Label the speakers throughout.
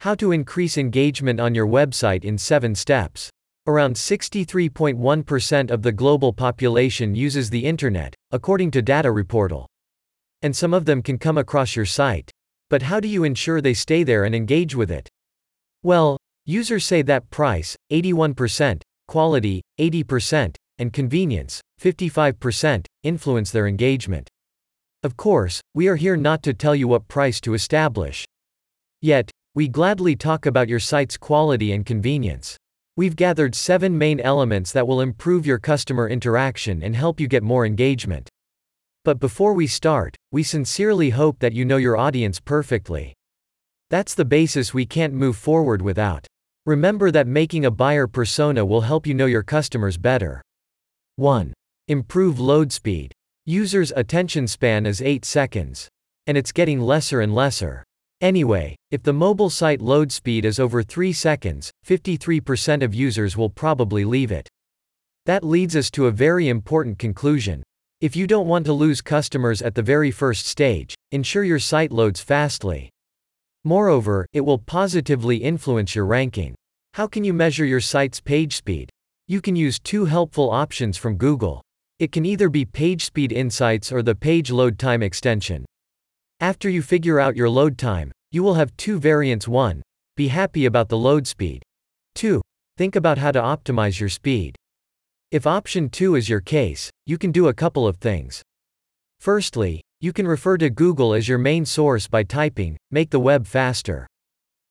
Speaker 1: How to increase engagement on your website in 7 steps. Around 63.1% of the global population uses the internet, according to Data Reportal. And some of them can come across your site. But how do you ensure they stay there and engage with it? Well, users say that price, 81%, quality, 80%, and convenience, 55%, influence their engagement. Of course, we are here not to tell you what price to establish. Yet, we gladly talk about your site's quality and convenience. We've gathered seven main elements that will improve your customer interaction and help you get more engagement. But before we start, we sincerely hope that you know your audience perfectly. That's the basis we can't move forward without. Remember that making a buyer persona will help you know your customers better. 1. Improve load speed. Users' attention span is 8 seconds. And it's getting lesser and lesser. Anyway, if the mobile site load speed is over 3 seconds, 53% of users will probably leave it. That leads us to a very important conclusion. If you don't want to lose customers at the very first stage, ensure your site loads fastly. Moreover, it will positively influence your ranking. How can you measure your site's page speed? You can use two helpful options from Google. It can either be PageSpeed Insights or the Page Load Time extension. After you figure out your load time, you will have two variants 1. Be happy about the load speed. 2. Think about how to optimize your speed. If option 2 is your case, you can do a couple of things. Firstly, you can refer to Google as your main source by typing, make the web faster.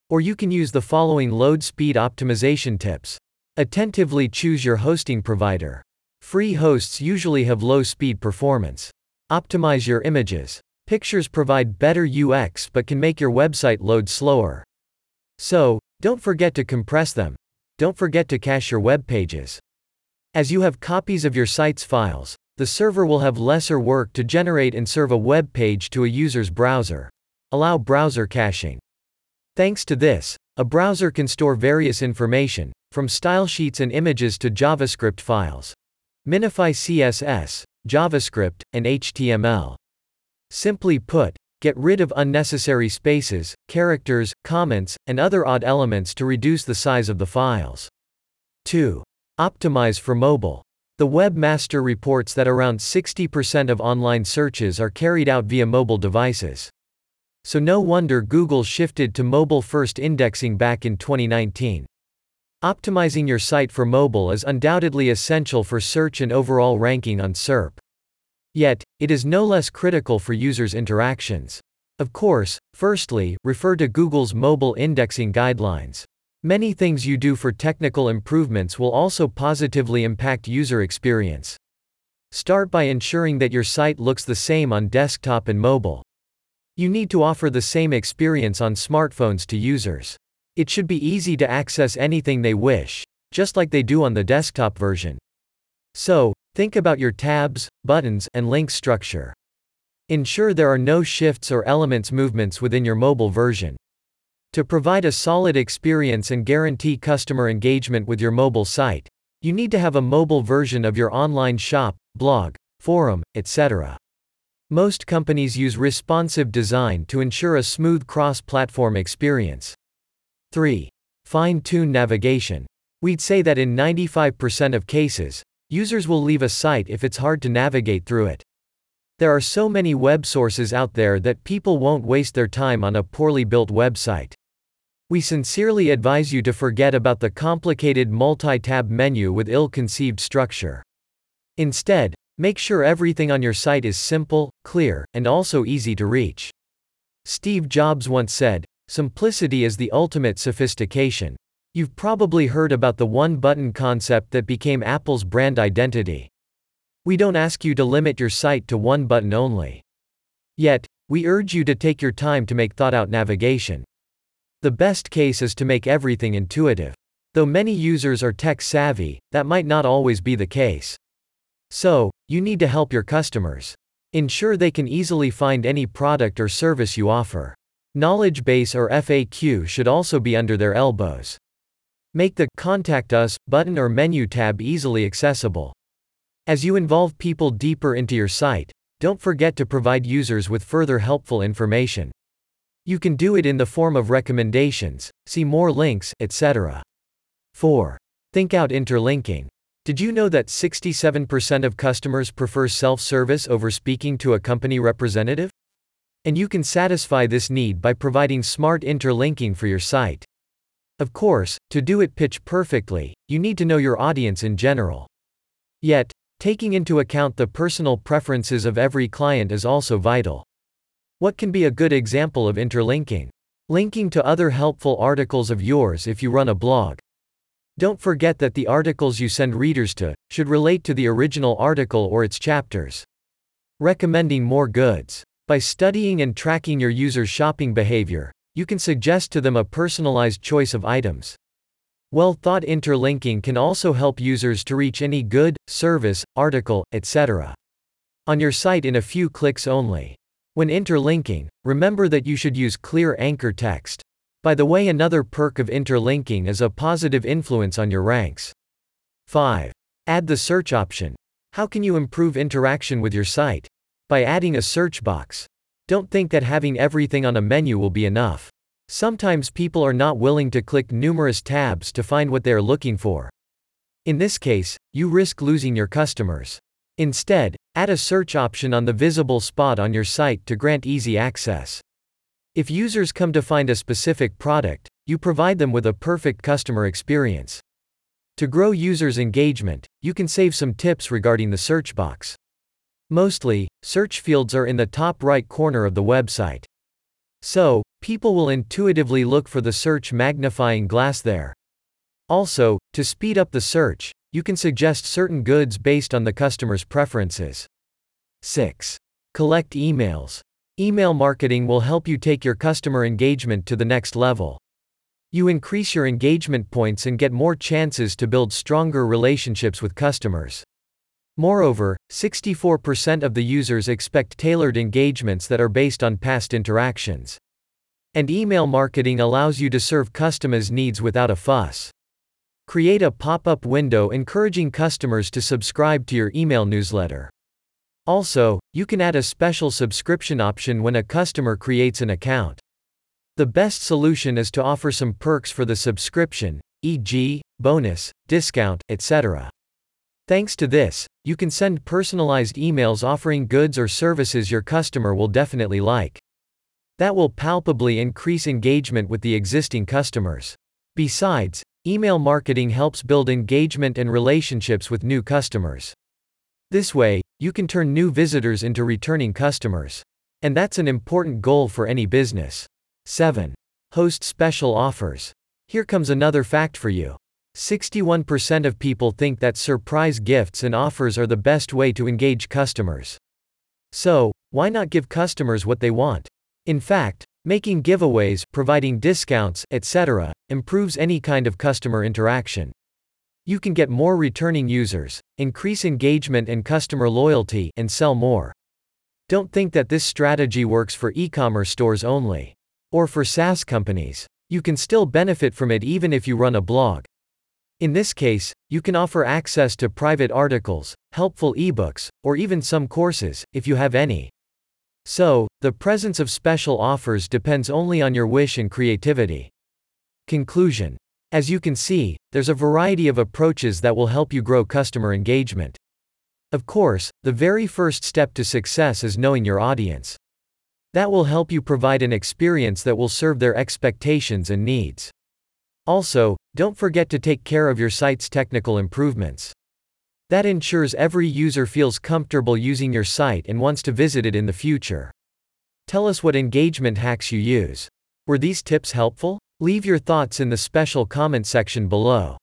Speaker 1: Or you can use the following load speed optimization tips. Attentively choose your hosting provider. Free hosts usually have low speed performance. Optimize your images. Pictures provide better UX but can make your website load slower. So, don't forget to compress them. Don't forget to cache your web pages. As you have copies of your site's files, the server will have lesser work to generate and serve a web page to a user's browser. Allow browser caching. Thanks to this, a browser can store various information, from style sheets and images to JavaScript files. Minify CSS, JavaScript, and HTML. Simply put, get rid of unnecessary spaces, characters, comments, and other odd elements to reduce the size of the files. 2. Optimize for mobile. The webmaster reports that around 60% of online searches are carried out via mobile devices. So no wonder Google shifted to mobile first indexing back in 2019. Optimizing your site for mobile is undoubtedly essential for search and overall ranking on SERP. Yet, it is no less critical for users' interactions. Of course, firstly, refer to Google's mobile indexing guidelines. Many things you do for technical improvements will also positively impact user experience. Start by ensuring that your site looks the same on desktop and mobile. You need to offer the same experience on smartphones to users. It should be easy to access anything they wish, just like they do on the desktop version. So, Think about your tabs, buttons, and link structure. Ensure there are no shifts or elements movements within your mobile version. To provide a solid experience and guarantee customer engagement with your mobile site, you need to have a mobile version of your online shop, blog, forum, etc. Most companies use responsive design to ensure a smooth cross platform experience. 3. Fine tune navigation. We'd say that in 95% of cases, Users will leave a site if it's hard to navigate through it. There are so many web sources out there that people won't waste their time on a poorly built website. We sincerely advise you to forget about the complicated multi-tab menu with ill-conceived structure. Instead, make sure everything on your site is simple, clear, and also easy to reach. Steve Jobs once said, simplicity is the ultimate sophistication. You've probably heard about the one button concept that became Apple's brand identity. We don't ask you to limit your site to one button only. Yet, we urge you to take your time to make thought out navigation. The best case is to make everything intuitive. Though many users are tech savvy, that might not always be the case. So, you need to help your customers. Ensure they can easily find any product or service you offer. Knowledge base or FAQ should also be under their elbows. Make the Contact Us button or menu tab easily accessible. As you involve people deeper into your site, don't forget to provide users with further helpful information. You can do it in the form of recommendations, see more links, etc. 4. Think out interlinking. Did you know that 67% of customers prefer self service over speaking to a company representative? And you can satisfy this need by providing smart interlinking for your site. Of course, to do it pitch perfectly, you need to know your audience in general. Yet, taking into account the personal preferences of every client is also vital. What can be a good example of interlinking? Linking to other helpful articles of yours if you run a blog. Don't forget that the articles you send readers to should relate to the original article or its chapters. Recommending more goods. By studying and tracking your users' shopping behavior, you can suggest to them a personalized choice of items. Well thought interlinking can also help users to reach any good, service, article, etc. on your site in a few clicks only. When interlinking, remember that you should use clear anchor text. By the way, another perk of interlinking is a positive influence on your ranks. 5. Add the search option. How can you improve interaction with your site? By adding a search box. Don't think that having everything on a menu will be enough. Sometimes people are not willing to click numerous tabs to find what they are looking for. In this case, you risk losing your customers. Instead, add a search option on the visible spot on your site to grant easy access. If users come to find a specific product, you provide them with a perfect customer experience. To grow users' engagement, you can save some tips regarding the search box. Mostly, search fields are in the top right corner of the website. So, people will intuitively look for the search magnifying glass there. Also, to speed up the search, you can suggest certain goods based on the customer's preferences. 6. Collect emails. Email marketing will help you take your customer engagement to the next level. You increase your engagement points and get more chances to build stronger relationships with customers. Moreover, 64% of the users expect tailored engagements that are based on past interactions. And email marketing allows you to serve customers' needs without a fuss. Create a pop up window encouraging customers to subscribe to your email newsletter. Also, you can add a special subscription option when a customer creates an account. The best solution is to offer some perks for the subscription, e.g., bonus, discount, etc. Thanks to this, you can send personalized emails offering goods or services your customer will definitely like. That will palpably increase engagement with the existing customers. Besides, email marketing helps build engagement and relationships with new customers. This way, you can turn new visitors into returning customers. And that's an important goal for any business. 7. Host special offers. Here comes another fact for you. 61% of people think that surprise gifts and offers are the best way to engage customers. So, why not give customers what they want? In fact, making giveaways, providing discounts, etc., improves any kind of customer interaction. You can get more returning users, increase engagement and customer loyalty, and sell more. Don't think that this strategy works for e commerce stores only. Or for SaaS companies. You can still benefit from it even if you run a blog. In this case, you can offer access to private articles, helpful ebooks, or even some courses, if you have any. So, the presence of special offers depends only on your wish and creativity. Conclusion as you can see, there's a variety of approaches that will help you grow customer engagement. Of course, the very first step to success is knowing your audience. That will help you provide an experience that will serve their expectations and needs. Also, don't forget to take care of your site's technical improvements. That ensures every user feels comfortable using your site and wants to visit it in the future. Tell us what engagement hacks you use. Were these tips helpful? Leave your thoughts in the special comment section below.